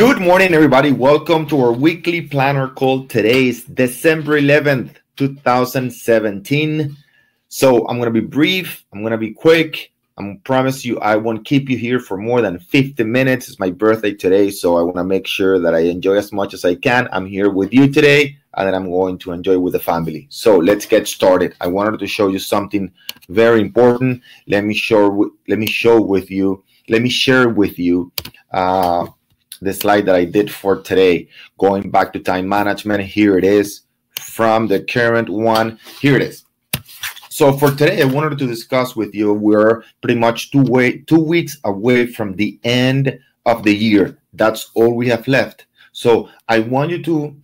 Good morning, everybody. Welcome to our weekly planner call. Today is December 11th, 2017. So I'm going to be brief. I'm going to be quick. I promise you, I won't keep you here for more than 50 minutes. It's my birthday today, so I want to make sure that I enjoy as much as I can. I'm here with you today, and then I'm going to enjoy with the family. So let's get started. I wanted to show you something very important. Let me show. Let me show with you. Let me share with you. Uh, the slide that I did for today, going back to time management. Here it is from the current one. Here it is. So for today, I wanted to discuss with you. We're pretty much two way two weeks away from the end of the year. That's all we have left. So I want you to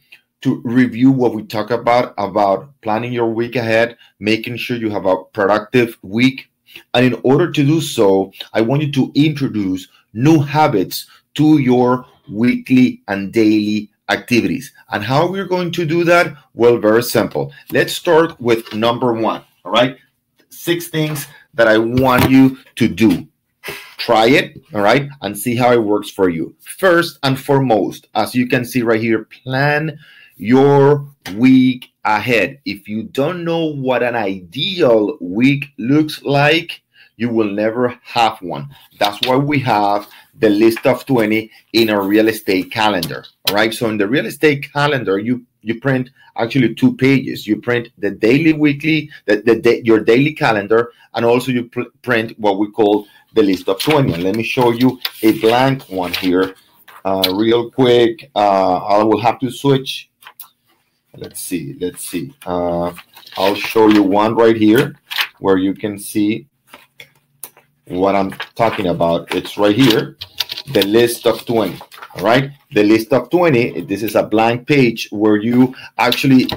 to review what we talk about about planning your week ahead, making sure you have a productive week. And in order to do so, I want you to introduce new habits to your weekly and daily activities. And how we're going to do that? Well, very simple. Let's start with number one. All right. Six things that I want you to do. Try it, all right, and see how it works for you. First and foremost, as you can see right here, plan your week ahead. If you don't know what an ideal week looks like, you will never have one. That's why we have the list of 20 in a real estate calendar. All right. So in the real estate calendar, you you print actually two pages. You print the daily, weekly, the, the, your daily calendar, and also you pr- print what we call the list of 20. And let me show you a blank one here, uh, real quick. Uh, I will have to switch. Let's see. Let's see. Uh, I'll show you one right here where you can see what I'm talking about. It's right here, the list of 20. All right. The list of 20, this is a blank page where you actually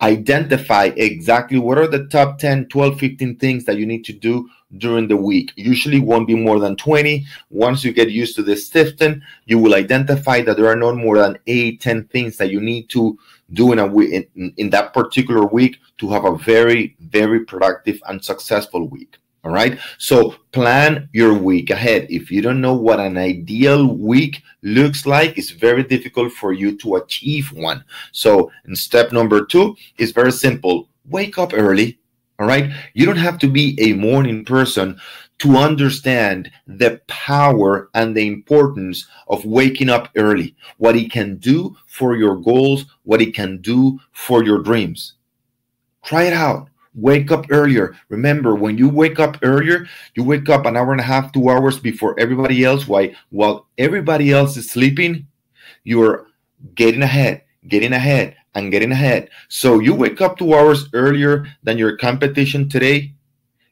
identify exactly what are the top 10, 12, 15 things that you need to do during the week. Usually won't be more than 20. Once you get used to this system, you will identify that there are not more than 8, 10 things that you need to do in a week in, in that particular week to have a very, very productive and successful week. All right. So plan your week ahead. If you don't know what an ideal week looks like, it's very difficult for you to achieve one. So, in step number two is very simple wake up early. All right. You don't have to be a morning person to understand the power and the importance of waking up early, what it can do for your goals, what it can do for your dreams. Try it out wake up earlier. Remember, when you wake up earlier, you wake up an hour and a half, two hours before everybody else. Why? While everybody else is sleeping, you're getting ahead, getting ahead, and getting ahead. So you wake up two hours earlier than your competition today.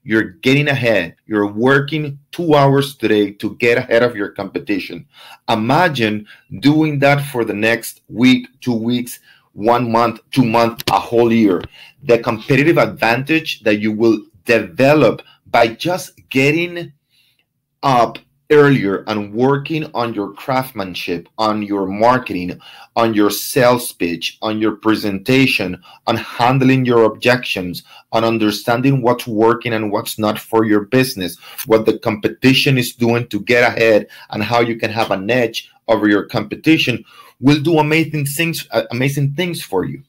You're getting ahead. You're working two hours today to get ahead of your competition. Imagine doing that for the next week, two weeks, one month, two months, a whole year. The competitive advantage that you will develop by just getting up earlier and working on your craftsmanship, on your marketing, on your sales pitch, on your presentation, on handling your objections, on understanding what's working and what's not for your business, what the competition is doing to get ahead, and how you can have an edge over your competition will do amazing things uh, amazing things for you.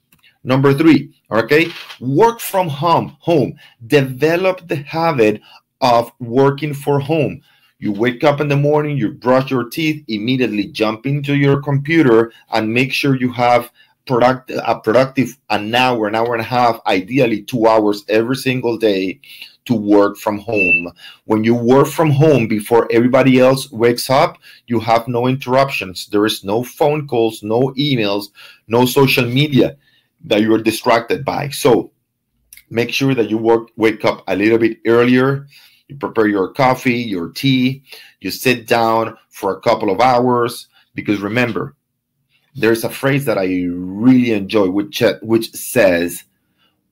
Number three okay? Work from home home. Develop the habit of working for home. You wake up in the morning you brush your teeth immediately jump into your computer and make sure you have product a productive an hour an hour and a half ideally two hours every single day to work from home. When you work from home before everybody else wakes up, you have no interruptions. There is no phone calls, no emails, no social media that you are distracted by. So make sure that you work wake up a little bit earlier. You prepare your coffee, your tea, you sit down for a couple of hours because remember, there's a phrase that I really enjoy which which says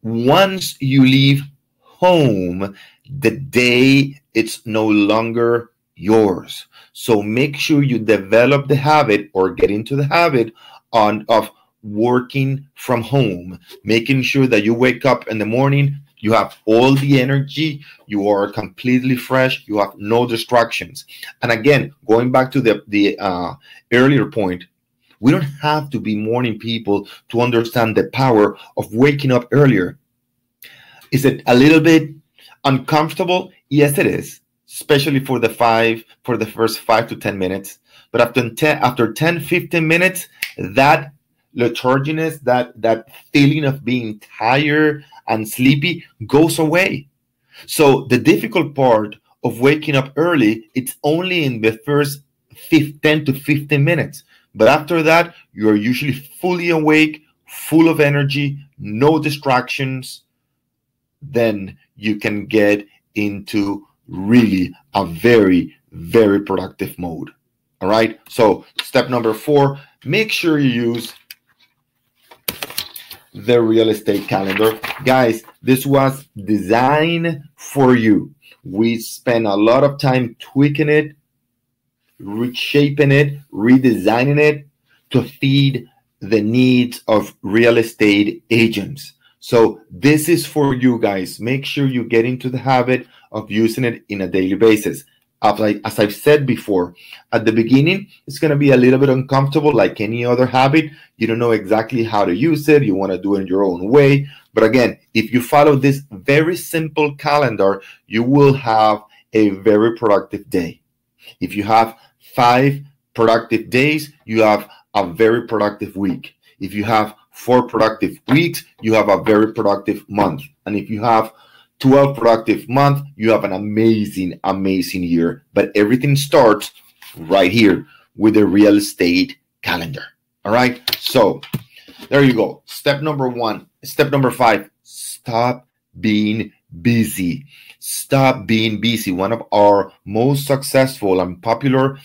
once you leave home the day it's no longer yours. So make sure you develop the habit or get into the habit on of working from home, making sure that you wake up in the morning, You have all the energy. You are completely fresh. You have no distractions. And again, going back to the the uh, earlier point, we don't have to be morning people to understand the power of waking up earlier. Is it a little bit uncomfortable? Yes, it is, especially for the five for the first five to ten minutes. But after 10, after 10, 15 minutes, that letharginess, that that feeling of being tired and sleepy goes away. So the difficult part of waking up early, it's only in the first 10 to 15 minutes. But after that, you are usually fully awake, full of energy, no distractions. Then you can get into really a very, very productive mode. All right. So, step number four make sure you use the real estate calendar. Guys, this was designed for you. We spent a lot of time tweaking it, reshaping it, redesigning it to feed the needs of real estate agents. So, this is for you guys. Make sure you get into the habit of using it in a daily basis as, I've said before, at the beginning, it's going to be a little bit uncomfortable, like any other habit. You don't know exactly how to use it. You want to do it in your own way. But again, if you follow this very simple calendar, you will have a very productive day. If you have five productive days, you have a very productive week. If you have four productive weeks, you have a very productive month. And if you have 12 productive months, you have an amazing, amazing year. But everything starts right here with the real estate calendar. All right. So there you go. Step number one. Step number five stop being busy. Stop being busy. One of our most successful and popular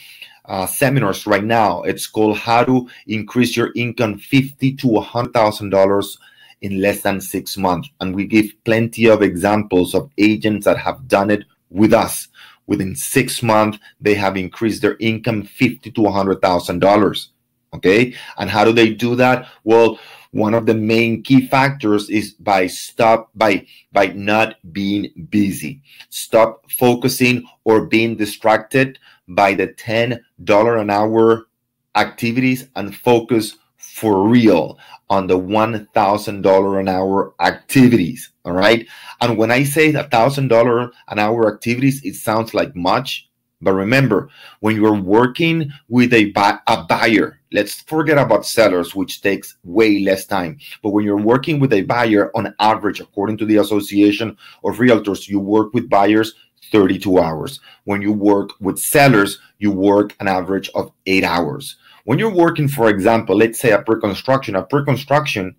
uh, seminars right now. It's called How to Increase Your Income Fifty to hundred thousand dollars in less than six months. And we give plenty of examples of agents that have done it with us. Within six months, they have increased their income fifty to hundred thousand dollars. Okay, and how do they do that? Well, one of the main key factors is by stop by by not being busy. Stop focusing or being distracted by the ten dollar an hour activities and focus for real on the $1,000 an hour activities. All right. And when I say $1,000 an hour activities, it sounds like much. But remember, when you're working with a, bu- a buyer, let's forget about sellers, which takes way less time. But when you're working with a buyer, on average, according to the Association of Realtors, you work with buyers 32 hours. When you work with sellers, you work an average of eight hours. When you're working, for example, let's say a pre-construction, a pre-construction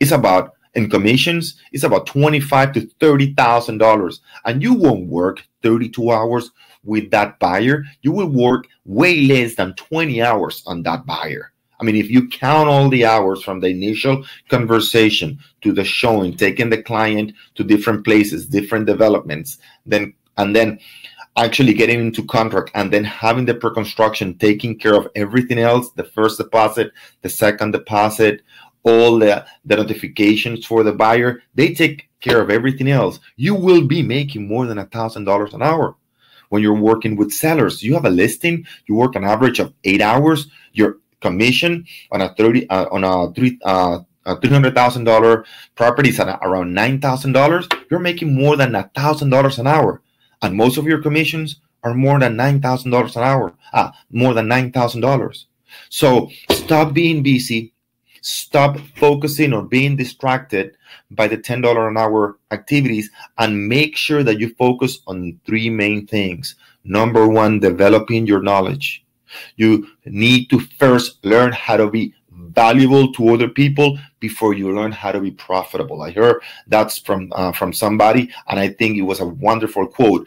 is about in commissions, it's about twenty-five to thirty thousand dollars, and you won't work thirty-two hours with that buyer. You will work way less than twenty hours on that buyer. I mean, if you count all the hours from the initial conversation to the showing, taking the client to different places, different developments, then and then actually getting into contract and then having the pre-construction taking care of everything else the first deposit the second deposit all the, the notifications for the buyer they take care of everything else you will be making more than a thousand dollars an hour when you're working with sellers. You have a listing you work an average of eight hours your commission on a 30 uh, on a three uh, a $300,000 properties at around $9,000, you're making more than $1,000 an hour. And most of your commissions are more than $9,000 an hour, ah, more than $9,000. So stop being busy, stop focusing or being distracted by the $10 an hour activities, and make sure that you focus on three main things. Number one, developing your knowledge. You need to first learn how to be valuable to other people before you learn how to be profitable. I heard that's from uh, from somebody, and I think it was a wonderful quote.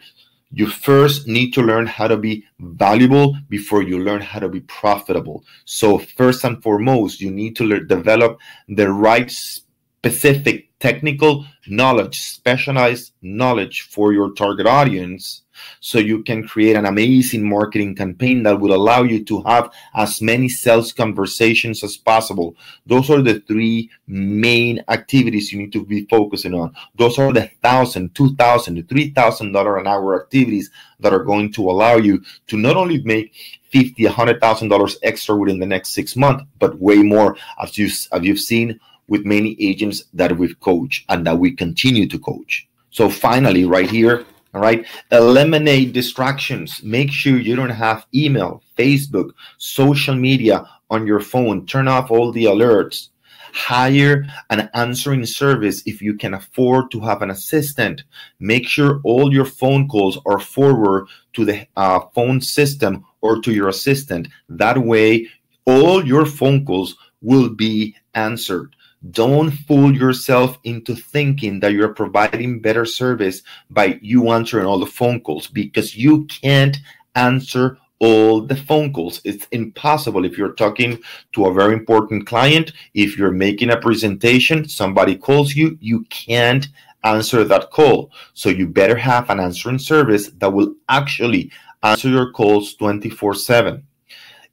You first need to learn how to be valuable before you learn how to be profitable. So first and foremost, you need to learn, develop the right specific technical knowledge, specialized knowledge for your target audience so you can create an amazing marketing campaign that will allow you to have as many sales conversations as possible. Those are the three main activities you need to be focusing on. Those are the thousand, two thousand, three thousand dollar an hour activities that are going to allow you to not only make fifty, a hundred thousand dollars extra within the next six months, but way more as you as you've seen with many agents that we've coached and that we continue to coach. So finally, right here, all right, eliminate distractions. Make sure you don't have email, Facebook, social media on your phone. Turn off all the alerts. Hire an answering service if you can afford to have an assistant. Make sure all your phone calls are forward to the uh, phone system or to your assistant. That way, all your phone calls will be answered. Don't fool yourself into thinking that you're providing better service by you answering all the phone calls because you can't answer all the phone calls. It's impossible if you're talking to a very important client, if you're making a presentation, somebody calls you, you can't answer that call. So you better have an answering service that will actually answer your calls 24 7.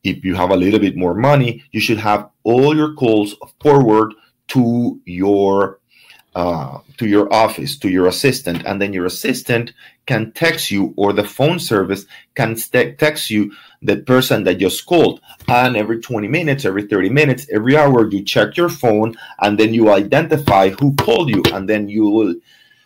If you have a little bit more money, you should have all your calls forward to your uh, to your office to your assistant and then your assistant can text you or the phone service can st- text you the person that just called. And every 20 minutes every 30 minutes every hour you check your phone and then you identify who called you and then you will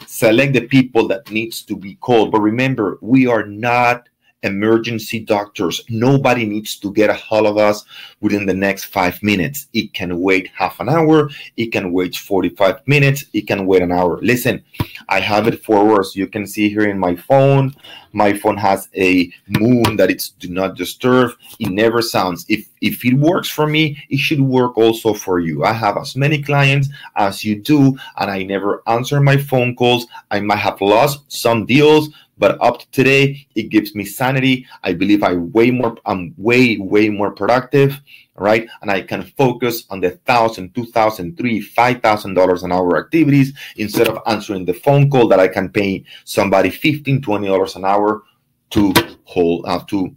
select the people that needs to be called. But remember we are not emergency doctors. Nobody needs to get a hold of us within the next five minutes. It can wait half an hour. It can wait 45 minutes. It can wait an hour. Listen, I have it forward. So you can see here in my phone. My phone has a moon that it's do not disturb. It never sounds. If if it works for me, it should work also for you. I have as many clients as you do, and I never answer my phone calls. I might have lost some deals, but up to today, it gives me sanity. I believe I way more, I'm way, way more productive, right? And I can focus on the thousand, two thousand, three, five thousand dollars an hour activities instead of answering the phone call that I can pay somebody 15, 20 dollars an hour to hold uh, to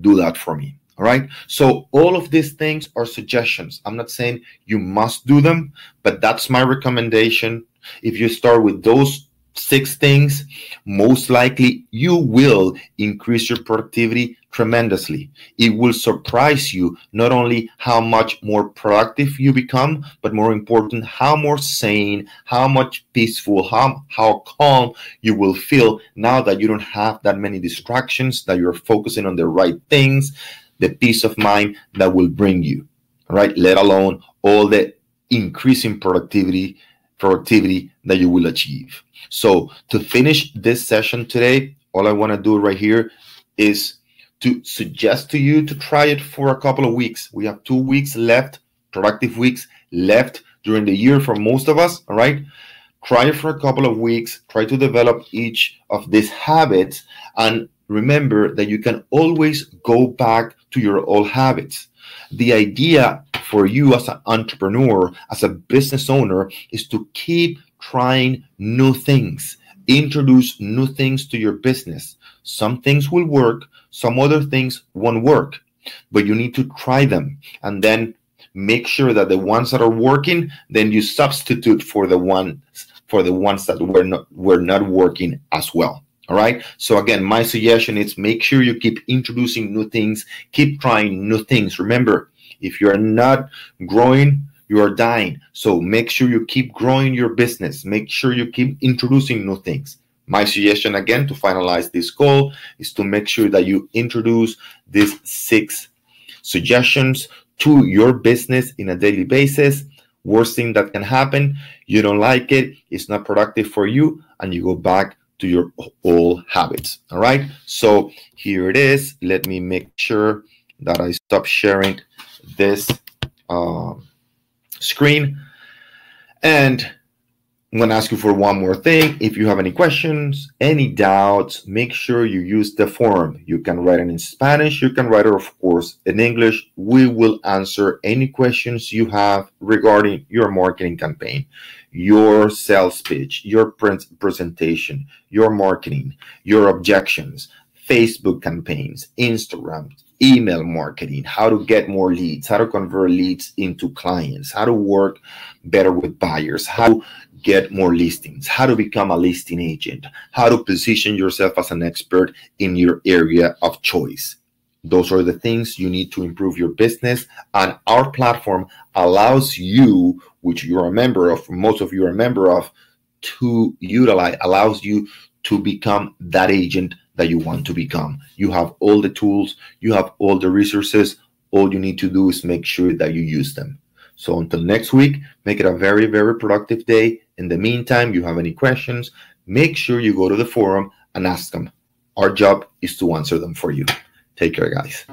do that for me. All right. So all of these things are suggestions. I'm not saying you must do them, but that's my recommendation. If you start with those six things, most likely you will increase your productivity tremendously. It will surprise you not only how much more productive you become, but more important, how more sane, how much peaceful, how, how calm you will feel now that you don't have that many distractions, that you're focusing on the right things, the peace of mind that will bring you, right? Let alone all the increasing productivity productivity that you will achieve. So, to finish this session today, all I want to do right here is to suggest to you to try it for a couple of weeks. We have two weeks left, productive weeks left during the year for most of us. All right. Try it for a couple of weeks. Try to develop each of these habits. And remember that you can always go back to your old habits. The idea for you as an entrepreneur, as a business owner, is to keep trying new things, introduce new things to your business. Some things will work, some other things won't work, but you need to try them and then make sure that the ones that are working, then you substitute for the ones for the ones that were not were not working as well. All right. So again, my suggestion is make sure you keep introducing new things, keep trying new things. Remember, if you're not growing, you are dying. So make sure you keep growing your business. Make sure you keep introducing new things. My suggestion again to finalize this goal is to make sure that you introduce these six suggestions to your business in a daily basis. Worst thing that can happen, you don't like it, it's not productive for you, and you go back to your old habits. All right. So here it is. Let me make sure that I stop sharing this uh, screen. And I'm going to ask you for one more thing. If you have any questions, any doubts, make sure you use the form. You can write it in Spanish, you can write it, of course, in English. We will answer any questions you have regarding your marketing campaign, your sales pitch, your presentation, your marketing, your objections, Facebook campaigns, Instagram, email marketing, how to get more leads, how to convert leads into clients, how to work better with buyers, how get more listings, how to become a listing agent, how to position yourself as an expert in your area of choice. Those are the things you need to improve your business. And our platform allows you, which you're a member of, most of you are a member of, to utilize, allows you to become that agent that you want to become. You have all the tools, you have all the resources. All you need to do is make sure that you use them. So until next week, make it a very, very productive day. In the meantime, you have any questions, make sure you go to the forum and ask them. Our job is to answer them for you. Take care, guys.